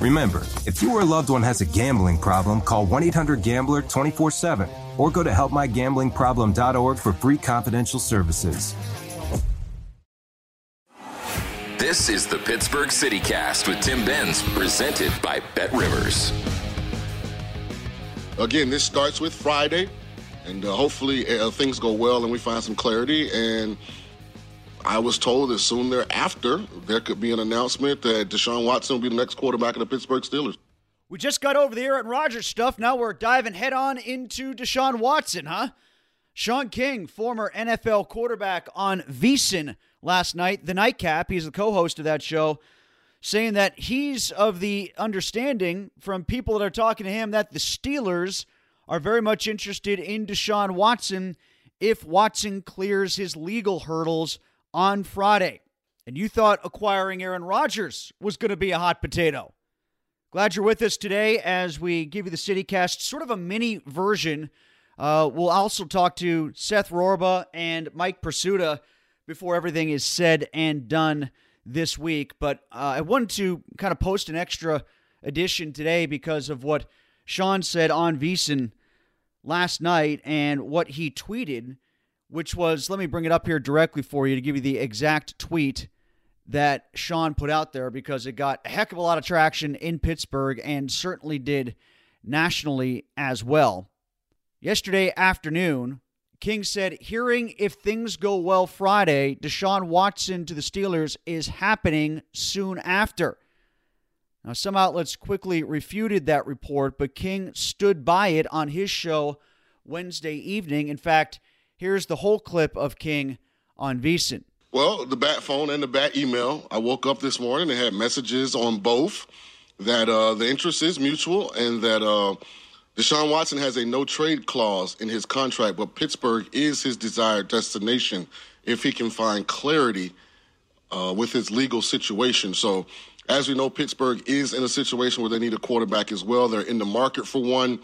Remember, if you or a loved one has a gambling problem, call 1 800 Gambler 24 7 or go to helpmygamblingproblem.org for free confidential services. This is the Pittsburgh City Cast with Tim Benz, presented by Bet Rivers. Again, this starts with Friday, and uh, hopefully uh, things go well and we find some clarity. And I was told that soon thereafter there could be an announcement that Deshaun Watson will be the next quarterback of the Pittsburgh Steelers. We just got over the Aaron Rodgers stuff. Now we're diving head on into Deshaun Watson, huh? Shaun King, former NFL quarterback on VSiN last night, the nightcap. He's the co host of that show, saying that he's of the understanding from people that are talking to him that the Steelers are very much interested in Deshaun Watson if Watson clears his legal hurdles on Friday. And you thought acquiring Aaron Rodgers was going to be a hot potato. Glad you're with us today as we give you the CityCast, sort of a mini version. Uh, we'll also talk to Seth Rorabaugh and Mike Prisuta before everything is said and done this week. But uh, I wanted to kind of post an extra edition today because of what Shaun said on VSiN last night and what he tweeted, which was let me bring it up here directly for you to give you the exact tweet that Shaun put out there because it got a heck of a lot of traction in Pittsburgh and certainly did nationally as well. Yesterday afternoon, King said, hearing if things go well Friday, Deshaun Watson to the Steelers is happening soon after. Now, some outlets quickly refuted that report, but King stood by it on his show Wednesday evening. In fact, here's the whole clip of King on VSiN. Well, the bat phone and the bat email. I woke up this morning and had messages on both that uh, the interest is mutual and that uh, Deshaun Watson has a no trade clause in his contract, but Pittsburgh is his desired destination if he can find clarity uh, with his legal situation. So, as we know, Pittsburgh is in a situation where they need a quarterback as well. They're in the market for one.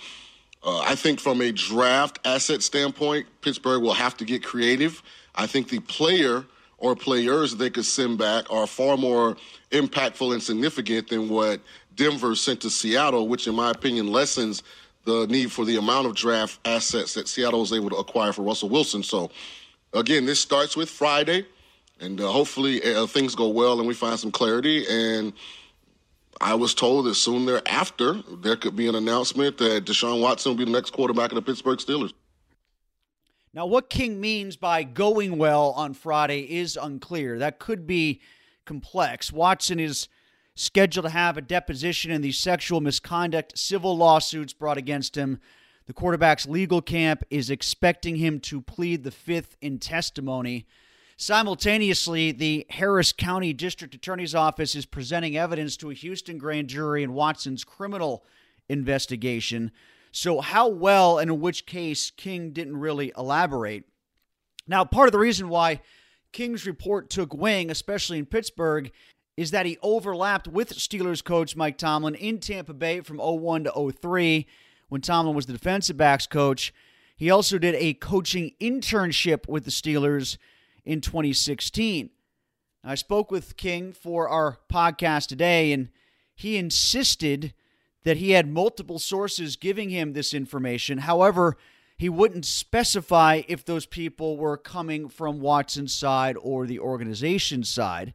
Uh, I think from a draft asset standpoint, Pittsburgh will have to get creative. I think the player or players they could send back are far more impactful and significant than what Denver sent to Seattle, which, in my opinion, lessens the need for the amount of draft assets that Seattle was able to acquire for Russell Wilson. So, again, this starts with Friday, and uh, hopefully uh, things go well and we find some clarity. And I was told that soon thereafter there could be an announcement that Deshaun Watson will be the next quarterback of the Pittsburgh Steelers. Now, what King means by going well on Friday is unclear. That could be complex. Watson is scheduled to have a deposition in the sexual misconduct civil lawsuits brought against him The quarterback's legal camp is expecting him to plead the fifth in testimony. Simultaneously, the Harris County District Attorney's Office is presenting evidence to a Houston grand jury in Watson's criminal investigation. So, how well and in which case King didn't really elaborate. Now, part of the reason why King's report took wing, especially in Pittsburgh, is that he overlapped with Steelers coach Mike Tomlin in Tampa Bay from 01 to 03 when Tomlin was the defensive backs coach. He also did a coaching internship with the Steelers in 2016. I spoke with King for our podcast today, and he insisted that he had multiple sources giving him this information. However, he wouldn't specify if those people were coming from Watson's side or the organization's side.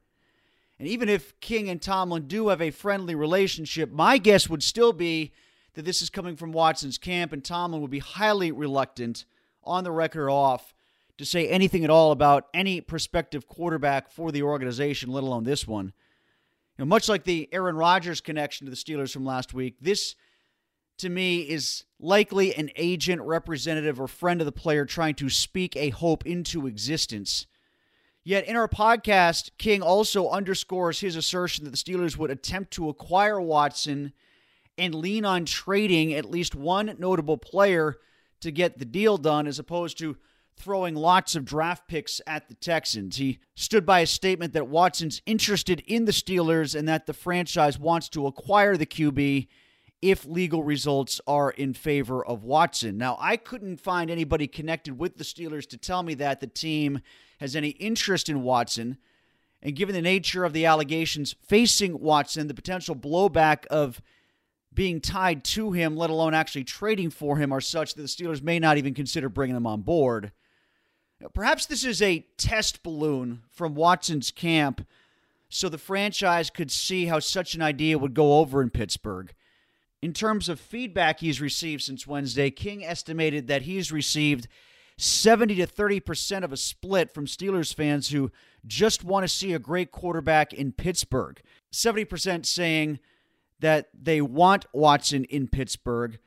And even if King and Tomlin do have a friendly relationship, my guess would still be that this is coming from Watson's camp, and Tomlin would be highly reluctant, on the record off, to say anything at all about any prospective quarterback for the organization, let alone this one. You know, much like the Aaron Rodgers connection to the Steelers from last week, this to me is likely an agent, representative, or friend of the player trying to speak a hope into existence. Yet in our podcast, King also underscores his assertion that the Steelers would attempt to acquire Watson and lean on trading at least one notable player to get the deal done as opposed to throwing lots of draft picks at the Texans. He stood by a statement that Watson's interested in the Steelers and that the franchise wants to acquire the QB if legal results are in favor of Watson. Now, I couldn't find anybody connected with the Steelers to tell me that the team has any interest in Watson. And given the nature of the allegations facing Watson, the potential blowback of being tied to him, let alone actually trading for him, are such that the Steelers may not even consider bringing him on board. Perhaps this is a test balloon from Watson's camp so the franchise could see how such an idea would go over in Pittsburgh. In terms of feedback he's received since Wednesday, King estimated that he's received 70 to 30% of a split from Steelers fans who just want to see a great quarterback in Pittsburgh. 70% saying that they want Watson in Pittsburgh.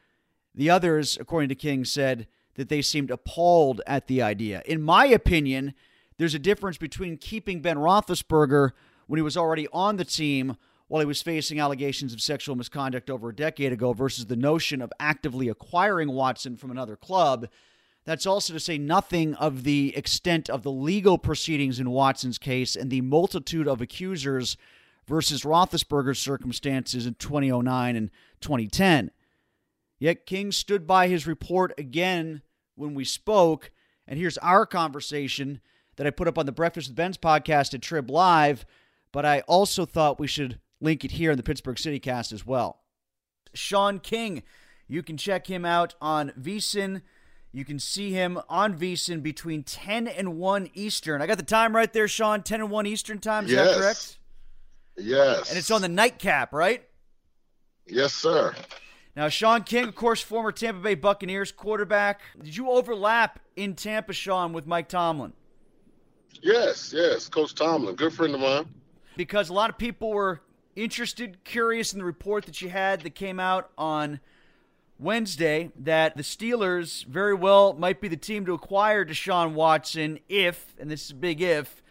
The others, according to King, said that they seemed appalled at the idea. In my opinion, there's a difference between keeping Ben Roethlisberger when he was already on the team while he was facing allegations of sexual misconduct over a decade ago versus the notion of actively acquiring Watson from another club. That's also to say nothing of the extent of the legal proceedings in Watson's case and the multitude of accusers versus Roethlisberger's circumstances in 2009 and 2010. Yet King stood by his report again when we spoke, and here's our conversation that I put up on the Breakfast with Benz podcast at Trib Live, but I also thought we should link it here in the Pittsburgh City cast as well. Shaun King, you can check him out on VSiN. You can see him on VSiN between 10 and 1 Eastern. I got the time right there, Shaun. 10 and 1 Eastern time. Is yes. that correct? Yes. And it's on the nightcap, right? Yes, sir. Now, Shaun King, of course, former Tampa Bay Buccaneers quarterback. Did you overlap in Tampa, Shaun, with Mike Tomlin? Yes, yes. Coach Tomlin, good friend of mine. Because a lot of people were interested, curious in the report that you had that came out on Wednesday that the Steelers very well might be the team to acquire Deshaun Watson if, and this is a big if,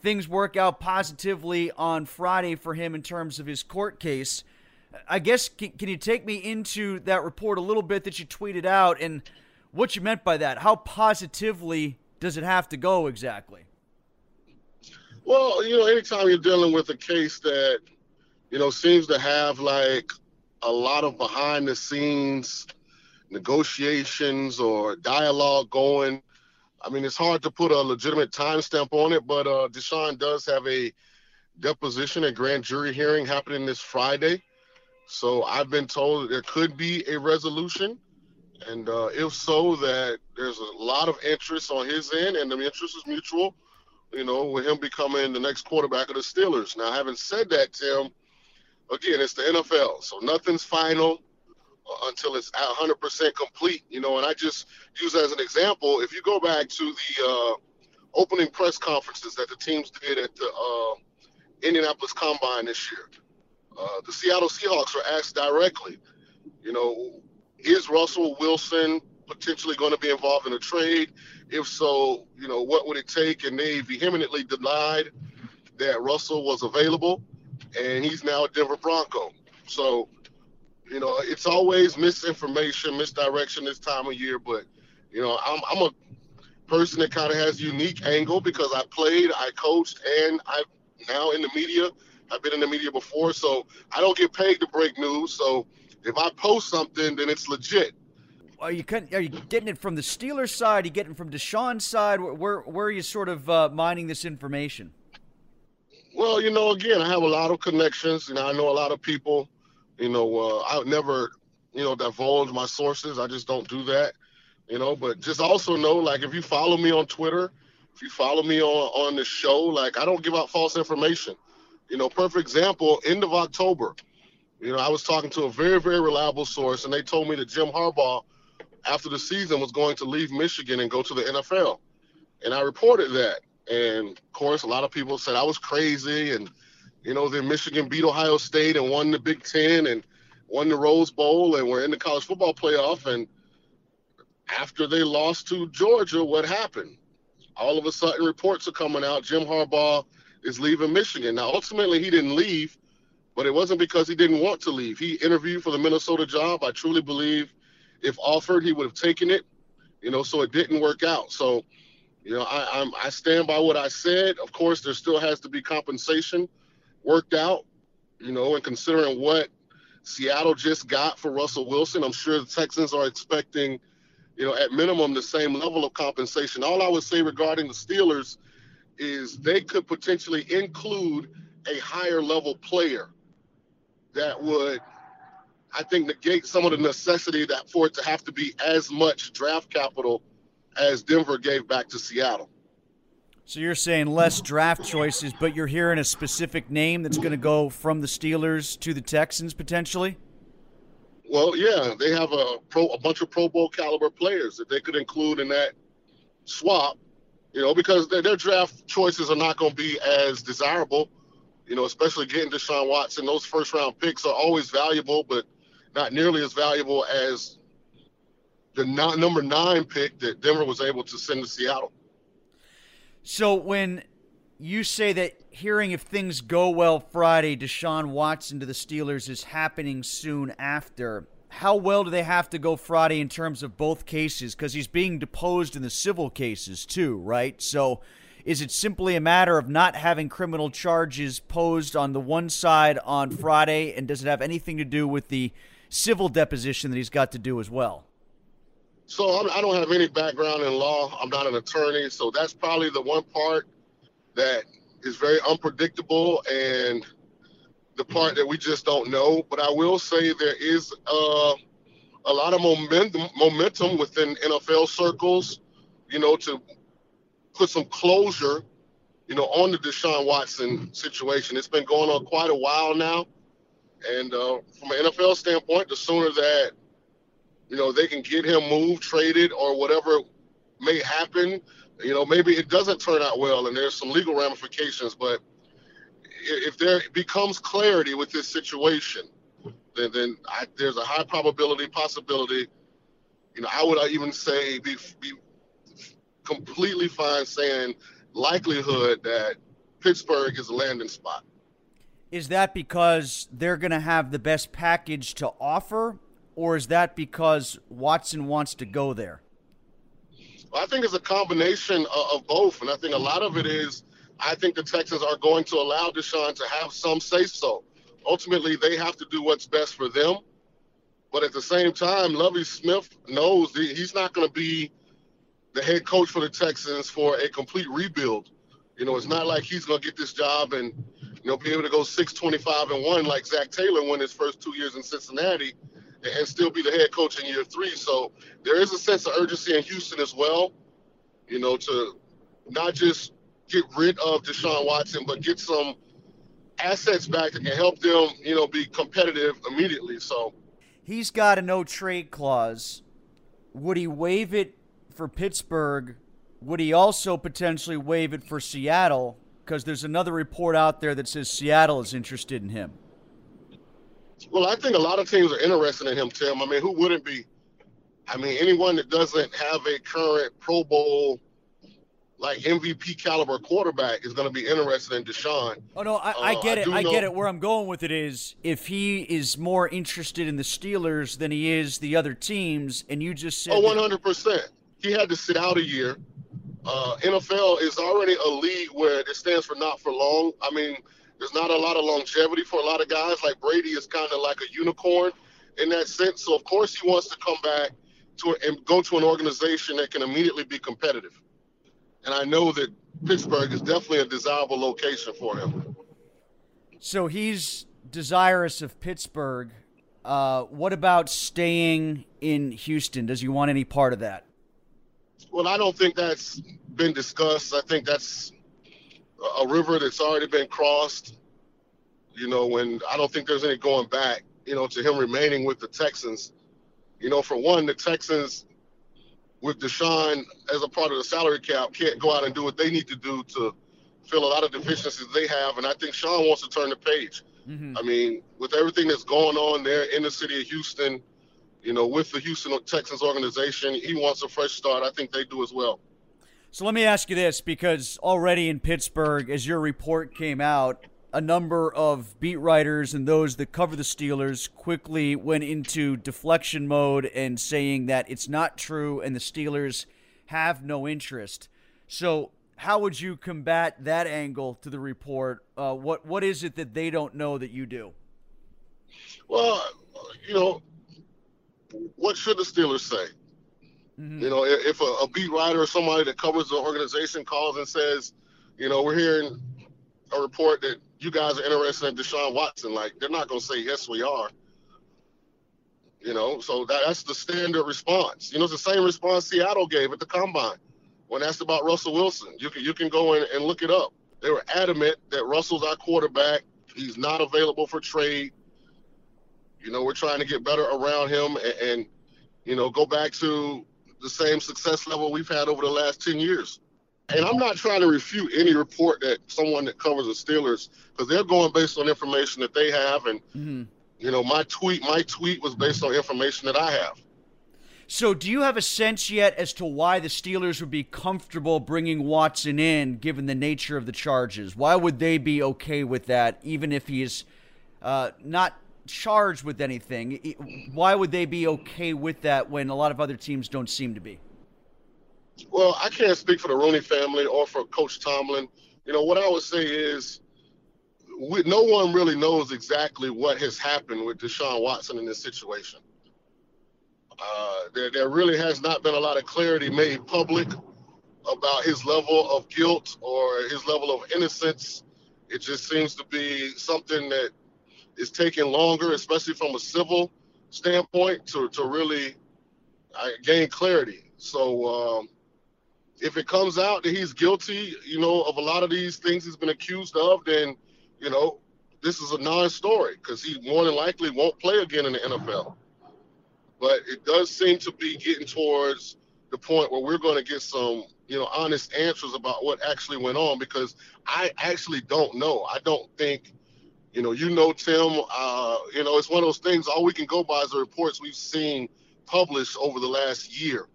things work out positively on Friday for him in terms of his court case. I guess can, can you take me into that report a little bit that you tweeted out and what you meant by that? How positively does it have to go exactly? Well, you know, anytime you're dealing with a case that you know, seems to have like a lot of behind the scenes negotiations or dialogue going. I mean, it's hard to put a legitimate timestamp on it, but uh, Deshaun does have a deposition, and grand jury hearing happening this Friday. So I've been told there could be a resolution. And uh, if so, that there's a lot of interest on his end, and the interest is mutual, you know, with him becoming the next quarterback of the Steelers. Now, having said that, Tim, again, it's the NFL, so nothing's final uh, until it's 100% complete. You know, and I just use as an example, if you go back to the uh, opening press conferences that the teams did at the uh, Indianapolis Combine this year, uh, the Seattle Seahawks were asked directly, you know, is Russell Wilson potentially going to be involved in a trade? If so, you know, what would it take? And they vehemently denied that Russell was available, and he's now a Denver Bronco. So, you know, it's always misinformation, misdirection this time of year. But, you know, I'm, I'm a person that kind of has a unique angle because I played, I coached, and I'm now in the media. I've been in the media before, so I don't get paid to break news. So if I post something, then it's legit. Are you are you getting it from the Steelers side? Are you getting it from Deshaun's side? Where where are you sort of uh, mining this information? Well, you know, again, I have a lot of connections. You know, I know a lot of people. You know, uh, I never, you know, divulge my sources. I just don't do that. You know, but just also know, like, if you follow me on Twitter, if you follow me on on the show, like, I don't give out false information. You know, perfect example. End of October, you know, I was talking to a very, very reliable source, and they told me that Jim Harbaugh, after the season, was going to leave Michigan and go to the NFL. And I reported that. And of course, a lot of people said I was crazy. And, you know, then Michigan beat Ohio State and won the Big Ten and won the Rose Bowl and were in the college football playoff. And after they lost to Georgia, what happened? All of a sudden, reports are coming out Jim Harbaugh is leaving Michigan. Now, ultimately, he didn't leave but it wasn't because he didn't want to leave. He interviewed for the Minnesota job. I truly believe if offered, he would have taken it. You know, so it didn't work out. So, you know, I, I'm I stand by what I said. Of course, there still has to be compensation worked out. You know, and considering what Seattle just got for Russell Wilson, I'm sure the Texans are expecting, you know, at minimum the same level of compensation. All I would say regarding the Steelers is they could potentially include a higher level player that would, I think, negate some of the necessity that for it to have to be as much draft capital as Denver gave back to Seattle. So you're saying less draft choices, but you're hearing a specific name that's going to go from the Steelers to the Texans potentially? Well, yeah, they have a pro, a bunch of Pro Bowl caliber players that they could include in that swap. You know, because their, their draft choices are not going to be as desirable you know, especially getting Deshaun Watson. Those first round picks are always valuable, but not nearly as valuable as the number nine pick that Denver was able to send to Seattle. So when you say that hearing if things go well Friday, Deshaun Watson to the Steelers is happening soon after. How well do they have to go Friday in terms of both cases? Because he's being deposed in the civil cases too, right? So is it simply a matter of not having criminal charges posed on the one side on Friday, and does it have anything to do with the civil deposition that he's got to do as well? So I'm, I do not have any background in law. I'm not an attorney, so that's probably the one part that is very unpredictable and the part that we just don't know. But I will say there is uh, a lot of momentum, momentum within NFL circles, you know, to put some closure, you know, on the Deshaun Watson situation. It's been going on quite a while now. And uh, from an NFL standpoint, the sooner that, you know, they can get him moved, traded, or whatever may happen, you know, maybe it doesn't turn out well and there's some legal ramifications. But if there becomes clarity with this situation, then, then I, there's a high probability, possibility, you know, I would I even say be, be completely fine saying likelihood that Pittsburgh is a landing spot. Is that because they're going to have the best package to offer, or is that because Watson wants to go there? Well, I think it's a combination of, of both, and I think a lot of it is I think the Texans are going to allow Deshaun to have some say so. Ultimately, they have to do what's best for them. But at the same time, Lovie Smith knows he's not going to be the head coach for the Texans for a complete rebuild. You know, it's not like he's going to get this job and you know be able to go six twenty five and one like Zac Taylor won his first two years in Cincinnati and still be the head coach in year three. So there is a sense of urgency in Houston as well. You know, to not just get rid of Deshaun Watson, but get some assets back that can help them, you know, be competitive immediately. So he's got a no trade clause. Would he waive it for Pittsburgh, would he also potentially waive it for Seattle? Because there's another report out there that says Seattle is interested in him. Well, I think a lot of teams are interested in him, Tim. I mean, who wouldn't be? I mean, anyone that doesn't have a current Pro Bowl like MVP caliber quarterback is going to be interested in Deshaun. Oh no, I, I uh, get it. I, I get it. Where I'm going with it is if he is more interested in the Steelers than he is the other teams, and you just said, oh, 100 percent. He had to sit out a year. Uh, NFL is already a league where it stands for not for long. I mean, there's not a lot of longevity for a lot of guys. Like Brady is kind of like a unicorn in that sense. So of course he wants to come back to and go to an organization that can immediately be competitive and I know that Pittsburgh is definitely a desirable location for him. So he's desirous of Pittsburgh. Uh, what about staying in Houston? Does he want any part of that? Well, I don't think that's been discussed. I think that's a river that's already been crossed. You know, when I don't think there's any going back. You know, to him remaining with the Texans. You know, for one, the Texans with Deshaun as a part of the salary cap can't go out and do what they need to do to fill a lot of deficiencies they have. And I think Sean wants to turn the page. Mm-hmm. I mean, with everything that's going on there in the city of Houston, you know, with the Houston Texans organization, he wants a fresh start. I think they do as well. So let me ask you this because already in Pittsburgh, as your report came out, a number of beat writers and those that cover the Steelers quickly went into deflection mode and saying that it's not true and the Steelers have no interest. So, how would you combat that angle to the report? Uh, what what is it that they don't know that you do? Well, you know, what should the Steelers say? Mm-hmm. You know, if a, a beat writer or somebody that covers the organization calls and says, you know, we're hearing a report that you guys are interested in Deshaun Watson. Like they're not going to say yes, we are. You know, so that, that's the standard response. You know, it's the same response Seattle gave at the combine when asked about Russell Wilson. You can you can go in and look it up. They were adamant that Russell's our quarterback. He's not available for trade. You know, we're trying to get better around him and, and you know go back to the same success level we've had over the last ten years. And I'm not trying to refute any report that someone that covers the Steelers because they're going based on information that they have, and mm-hmm. you know, my tweet, my tweet was based on information that I have. So, do you have a sense yet as to why the Steelers would be comfortable bringing Watson in, given the nature of the charges? Why would they be okay with that, even if he's uh, not charged with anything? Why would they be okay with that when a lot of other teams don't seem to be? Well, I can't speak for the Rooney family or for Coach Tomlin. You know, what I would say is we, no one really knows exactly what has happened with Deshaun Watson in this situation. Uh, there, there really has not been a lot of clarity made public about his level of guilt or his level of innocence. It just seems to be something that is taking longer, especially from a civil standpoint, to, to really uh, gain clarity. So, um, if it comes out that he's guilty, you know, of a lot of these things he's been accused of, then, you know, this is a non-story because he more than likely won't play again in the NFL. But it does seem to be getting towards the point where we're going to get some, you know, honest answers about what actually went on because I actually don't know. I don't think, you know, you know, Tim, uh, you know, it's one of those things. All we can go by is the reports we've seen published over the last year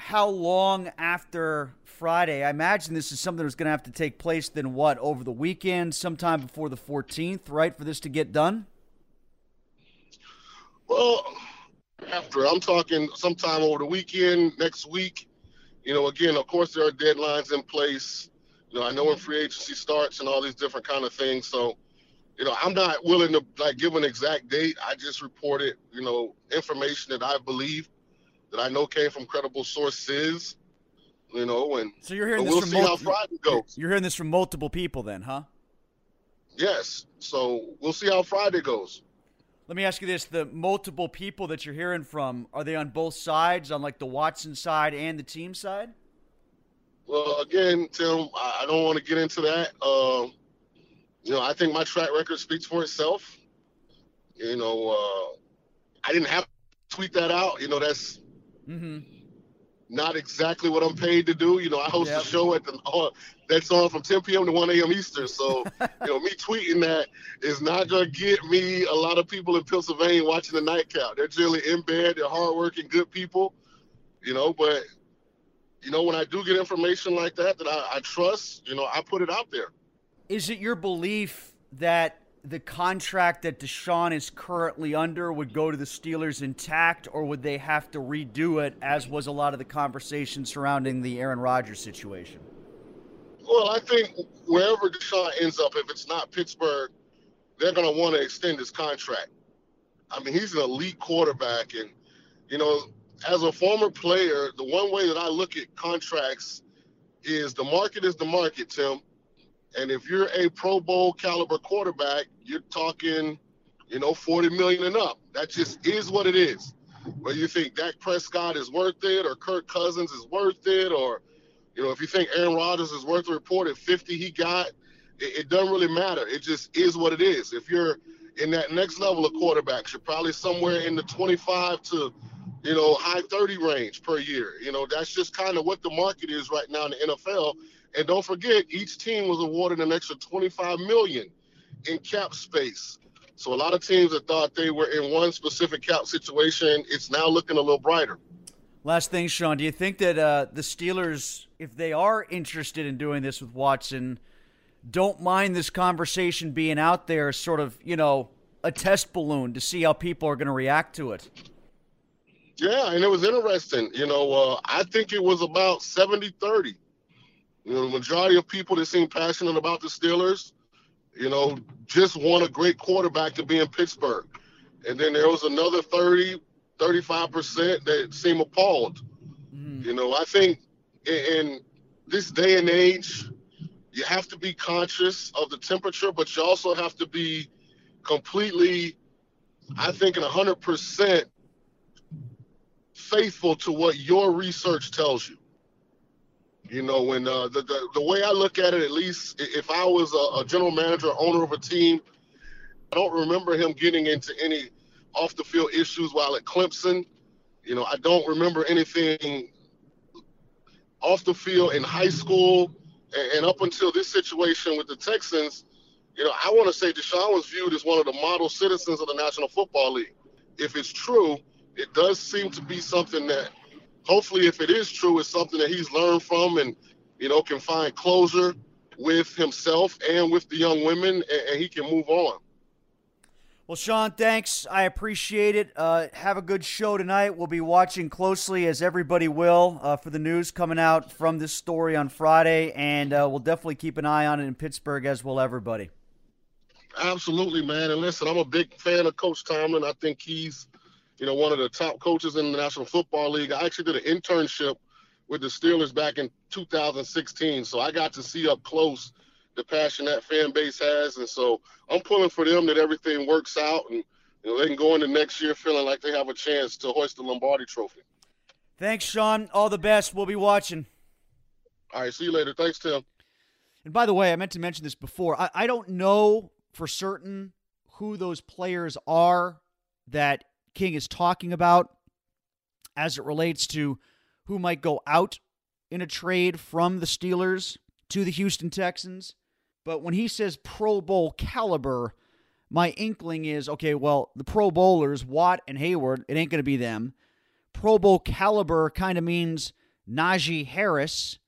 how long after Friday? I imagine this is something that's going to have to take place then what over the weekend, sometime before the 14th, right, for this to get done. Well, after I'm talking sometime over the weekend, next week. You know, again, of course, there are deadlines in place. You know, I know when free agency starts and all these different kind of things. So, you know, I'm not willing to like give an exact date. I just reported, you know, information that I believe that I know came from credible sources. You know, and so you're hearing this we'll from see how Friday goes. You're hearing this from multiple people, then, huh? Yes. So we'll see how Friday goes. Let me ask you this: the multiple people that you're hearing from are they on both sides, on like the Watson side and the team side? Well, again, Tim, I don't want to get into that. Um, you know, I think my track record speaks for itself. You know, uh, I didn't have to tweet that out. You know, that's Mm-hmm. not exactly what I'm paid to do. You know, I host yep. a show at the uh, that's on from 10 p.m. to 1 a.m. Eastern. So, you know, me tweeting that is not going to get me a lot of people in Pennsylvania watching the nightcap. They're generally in bed. They're hardworking, good people. You know, but you know, when I do get information like that that I, I trust, you know, I put it out there. Is it your belief that the contract that Deshaun is currently under would go to the Steelers intact, or would they have to redo it, as was a lot of the conversation surrounding the Aaron Rodgers situation? Well, I think wherever Deshaun ends up, if it's not Pittsburgh, they're going to want to extend his contract. I mean, he's an elite quarterback, and you know, as a former player, the one way that I look at contracts is the market is the market, Tim. And if you're a Pro Bowl caliber quarterback, you're talking, you know, 40 million and up. That just is what it is. Whether you think Dak Prescott is worth it or Kirk Cousins is worth it, or, you know, if you think Aaron Rodgers is worth the reported 50 he got, it, it doesn't really matter. It just is what it is. If you're in that next level of quarterbacks, you're probably somewhere in the 25 to, you know, high 30 range per year. You know, that's just kind of what the market is right now in the NFL. And don't forget, each team was awarded an extra 25 million in cap space. So a lot of teams that thought they were in one specific cap situation, it's now looking a little brighter. Last thing, Shaun, do you think that uh, the Steelers, if they are interested in doing this with Watson, don't mind this conversation being out there, sort of, you know, a test balloon to see how people are going to react to it? Yeah, and it was interesting. You know, uh, I think it was about 70 30. You know, the majority of people that seem passionate about the Steelers, you know, just want a great quarterback to be in Pittsburgh. And then there was another 30, 35% that seem appalled. Mm. You know, I think in this day and age, you have to be conscious of the temperature, but you also have to be completely, I think, in 100% faithful to what your research tells you. You know, when uh, the, the, the way I look at it, at least if I was a, a general manager, owner of a team, I don't remember him getting into any off the field issues while at Clemson. You know, I don't remember anything off the field in high school and, and up until this situation with the Texans. You know, I want to say Deshaun was viewed as one of the model citizens of the National Football League. If it's true, it does seem to be something that hopefully, if it is true, it's something that he's learned from and, you know, can find closure with himself and with the young women, and, and he can move on. Well, Shaun, thanks. I appreciate it. Uh, have a good show tonight. We'll be watching closely, as everybody will, uh, for the news coming out from this story on Friday, and uh, we'll definitely keep an eye on it in Pittsburgh, as will everybody. Absolutely, man. And listen, I'm a big fan of Coach Tomlin. I think he's you know, one of the top coaches in the National Football League. I actually did an internship with the Steelers back in 2016, so I got to see up close the passion that fan base has, and so I'm pulling for them that everything works out and you know they can go into next year feeling like they have a chance to hoist the Lombardi Trophy. Thanks, Shaun. All the best. We'll be watching. All right, see you later. Thanks, Tim. And by the way, I meant to mention this before. I, I don't know for certain who those players are that King is talking about as it relates to who might go out in a trade from the Steelers to the Houston Texans. But when he says Pro Bowl caliber, my inkling is okay, well, the Pro Bowlers, Watt and Heyward, it ain't going to be them. Pro Bowl caliber kind of means Najee Harris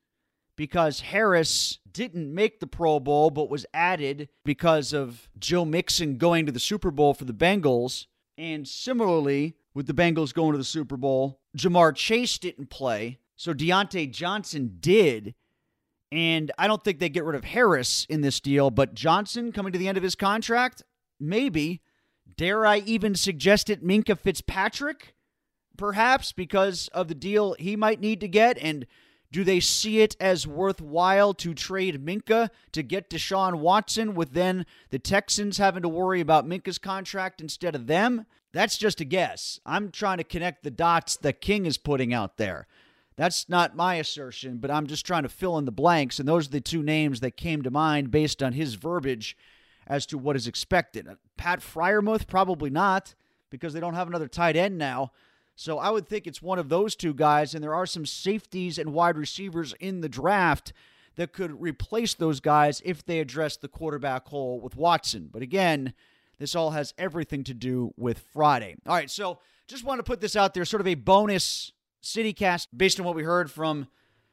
because Harris didn't make the Pro Bowl but was added because of Joe Mixon going to the Super Bowl for the Bengals. And similarly, with the Bengals going to the Super Bowl, Ja'Marr Chase didn't play, so Diontae Johnson did. And I don't think they get rid of Harris in this deal, but Johnson coming to the end of his contract, maybe. Dare I even suggest it Minkah Fitzpatrick? Perhaps because of the deal he might need to get. And do they see it as worthwhile to trade Minkah to get Deshaun Watson with then the Texans having to worry about Minkah's contract instead of them? That's just a guess. I'm trying to connect the dots that King is putting out there. That's not my assertion, but I'm just trying to fill in the blanks, and those are the two names that came to mind based on his verbiage as to what is expected. Pat Freiermuth, probably not, because they don't have another tight end now. So I would think it's one of those two guys, and there are some safeties and wide receivers in the draft that could replace those guys if they address the quarterback hole with Watson. But again, this all has everything to do with Friday. All right, so just want to put this out there, sort of a bonus CityCast based on what we heard from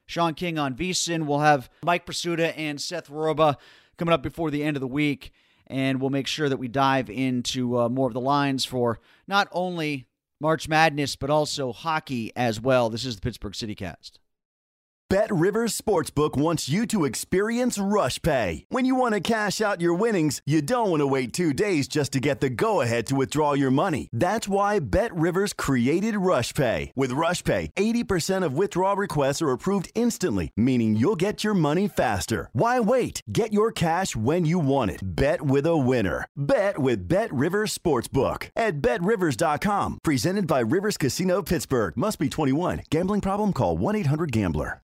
Shaun King on VSIN. We'll have Mike Prisuta and Seth Rorabaugh coming up before the end of the week, and we'll make sure that we dive into uh, more of the lines for not only March Madness, but also hockey as well. This is the Pittsburgh CityCast. Bet Rivers Sportsbook wants you to experience Rush Pay. When you want to cash out your winnings, you don't want to wait two days just to get the go ahead to withdraw your money. That's why Bet Rivers created Rush Pay. With Rush Pay, 80% of withdrawal requests are approved instantly, meaning you'll get your money faster. Why wait? Get your cash when you want it. Bet with a winner. Bet with Bet Rivers Sportsbook at betrivers.com. Presented by Rivers Casino Pittsburgh. Must be 21. Gambling problem? Call 1 800 Gambler.